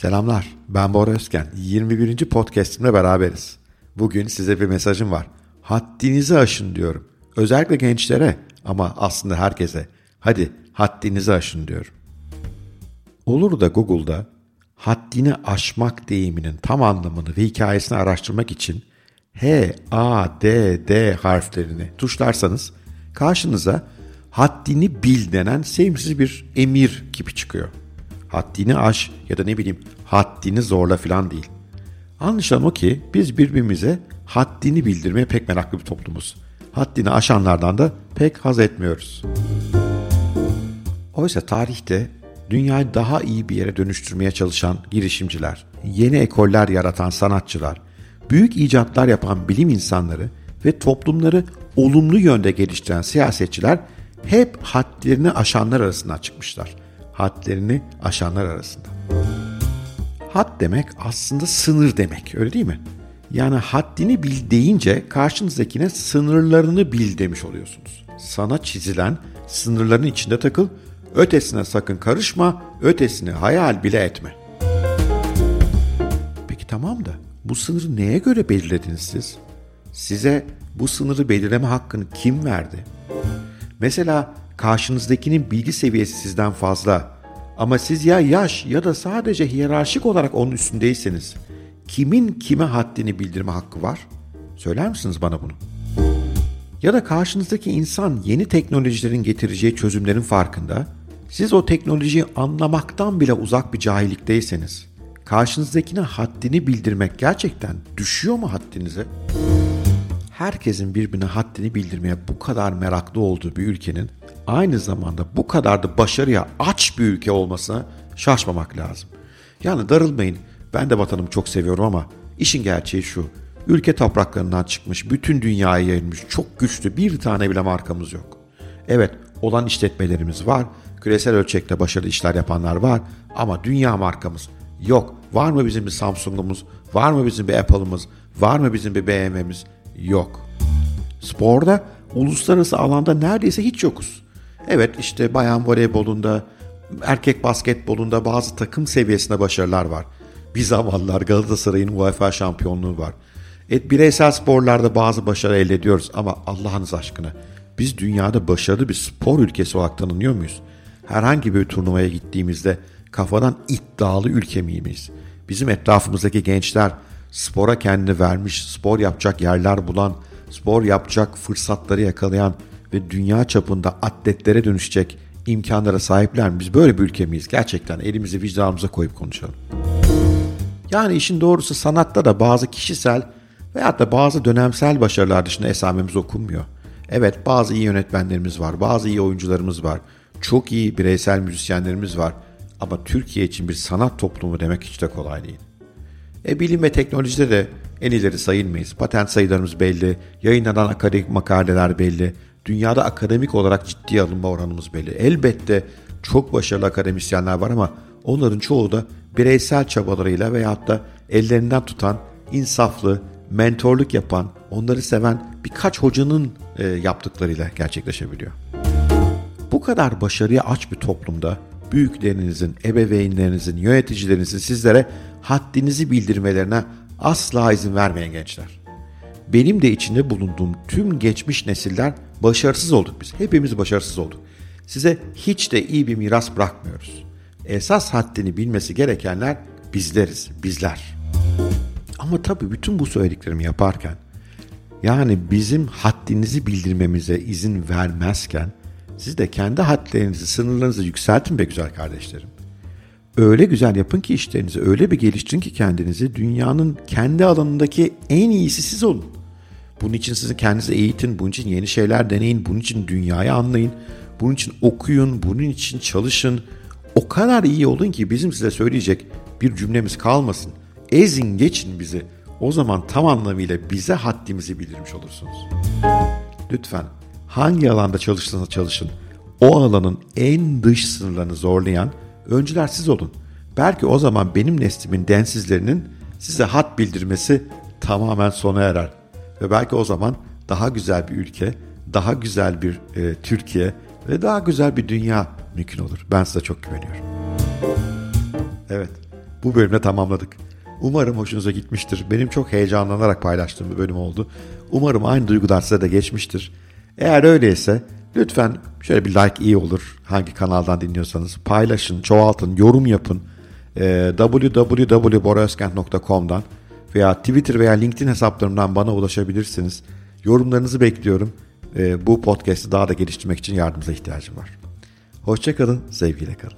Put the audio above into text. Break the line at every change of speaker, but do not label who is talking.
Selamlar, ben Bora Özken. 21. podcastimle beraberiz. Bugün size bir mesajım var. Haddinizi aşın diyorum. Özellikle gençlere ama aslında herkese. Hadi haddinizi aşın diyorum. Olur da Google'da haddini aşmak deyiminin tam anlamını ve hikayesini araştırmak için H, A, D, D harflerini tuşlarsanız karşınıza haddini bil denen sevimsiz bir emir gibi çıkıyor. Haddini aş ya da ne bileyim haddini zorla falan değil. Anlaşılan o ki biz birbirimize haddini bildirmeye pek meraklı bir toplumuz. Haddini aşanlardan da pek haz etmiyoruz. Oysa tarihte dünyayı daha iyi bir yere dönüştürmeye çalışan girişimciler, yeni ekoller yaratan sanatçılar, büyük icatlar yapan bilim insanları ve toplumları olumlu yönde geliştiren siyasetçiler hep hadlerini aşanlar arasından çıkmışlar. Hadlerini aşanlar arasında. Had demek aslında sınır demek öyle değil mi? Yani haddini bil deyince karşınızdakine sınırlarını bil demiş oluyorsunuz. Sana çizilen sınırların içinde takıl, ötesine sakın karışma, ötesini hayal bile etme. Peki tamam da bu sınırı neye göre belirlediniz siz? Size bu sınırı belirleme hakkını kim verdi? Mesela karşınızdakinin bilgi seviyesi sizden fazla ama siz ya yaş ya da sadece hiyerarşik olarak onun üstündeyseniz kimin kime haddini bildirme hakkı var? Söyler misiniz bana bunu? Ya da karşınızdaki insan yeni teknolojilerin getireceği çözümlerin farkında, siz o teknolojiyi anlamaktan bile uzak bir cahillikteyseniz, karşınızdakine haddini bildirmek gerçekten düşüyor mu haddinize? Herkesin birbirine haddini bildirmeye bu kadar meraklı olduğu bir ülkenin aynı zamanda bu kadar da başarıya aç bir ülke olmasına şaşmamak lazım. Yani darılmayın. Ben de vatanımı çok seviyorum ama işin gerçeği şu. Ülke topraklarından çıkmış, bütün dünyaya yayılmış çok güçlü bir tane bile markamız yok. Evet, olan işletmelerimiz var. Küresel ölçekte başarılı işler yapanlar var ama dünya markamız yok. Var mı bizim bir Samsung'umuz? Var mı bizim bir Apple'ımız? Var mı bizim bir BMW'miz? Yok. Sporda uluslararası alanda neredeyse hiç yokuz. Evet işte bayan voleybolunda, erkek basketbolunda bazı takım seviyesinde başarılar var. Bir zamanlar Galatasaray'ın UEFA şampiyonluğu var. Et bireysel sporlarda bazı başarı elde ediyoruz ama Allah'ınız aşkına biz dünyada başarılı bir spor ülkesi olarak tanınıyor muyuz? Herhangi bir turnuvaya gittiğimizde kafadan iddialı ülke miyiz? Bizim etrafımızdaki gençler spora kendini vermiş, spor yapacak yerler bulan, spor yapacak fırsatları yakalayan ve dünya çapında atletlere dönüşecek imkanlara sahipler mi? Biz böyle bir ülke miyiz? Gerçekten elimizi vicdanımıza koyup konuşalım. Yani işin doğrusu sanatta da bazı kişisel veyahut da bazı dönemsel başarılar dışında esamemiz okunmuyor. Evet bazı iyi yönetmenlerimiz var, bazı iyi oyuncularımız var, çok iyi bireysel müzisyenlerimiz var ama Türkiye için bir sanat toplumu demek hiç de kolay değil. E bilim ve teknolojide de en ileri sayılmayız. Patent sayılarımız belli, yayınlanan akademik makaleler belli, dünyada akademik olarak ciddi alınma oranımız belli. Elbette çok başarılı akademisyenler var ama onların çoğu da bireysel çabalarıyla veyahut da ellerinden tutan, insaflı, mentorluk yapan, onları seven birkaç hocanın e, yaptıklarıyla gerçekleşebiliyor. Bu kadar başarıya aç bir toplumda büyüklerinizin, ebeveynlerinizin, yöneticilerinizin sizlere haddinizi bildirmelerine asla izin vermeyin gençler. Benim de içinde bulunduğum tüm geçmiş nesiller başarısız olduk biz. Hepimiz başarısız olduk. Size hiç de iyi bir miras bırakmıyoruz. Esas haddini bilmesi gerekenler bizleriz, bizler. Ama tabii bütün bu söylediklerimi yaparken yani bizim haddinizi bildirmemize izin vermezken siz de kendi hadlerinizi, sınırlarınızı yükseltin be güzel kardeşlerim. Öyle güzel yapın ki işlerinizi, öyle bir geliştirin ki kendinizi dünyanın kendi alanındaki en iyisi siz olun. Bunun için sizi kendinizi eğitin, bunun için yeni şeyler deneyin, bunun için dünyayı anlayın, bunun için okuyun, bunun için çalışın. O kadar iyi olun ki bizim size söyleyecek bir cümlemiz kalmasın. Ezin geçin bizi. O zaman tam anlamıyla bize haddimizi bildirmiş olursunuz. Lütfen hangi alanda çalıştığınız çalışın. O alanın en dış sınırlarını zorlayan öncüler siz olun. Belki o zaman benim neslimin densizlerinin size hat bildirmesi tamamen sona erer. Ve belki o zaman daha güzel bir ülke, daha güzel bir e, Türkiye ve daha güzel bir dünya mümkün olur. Ben size çok güveniyorum. Evet, bu bölümde tamamladık. Umarım hoşunuza gitmiştir. Benim çok heyecanlanarak paylaştığım bir bölüm oldu. Umarım aynı duygular size de geçmiştir. Eğer öyleyse lütfen şöyle bir like iyi olur. Hangi kanaldan dinliyorsanız paylaşın, çoğaltın, yorum yapın. Www.boraözkent.com'dan veya Twitter veya LinkedIn hesaplarımdan bana ulaşabilirsiniz. Yorumlarınızı bekliyorum. Ee, bu podcast'i daha da geliştirmek için yardımınıza ihtiyacım var. Hoşçakalın, sevgiyle kalın.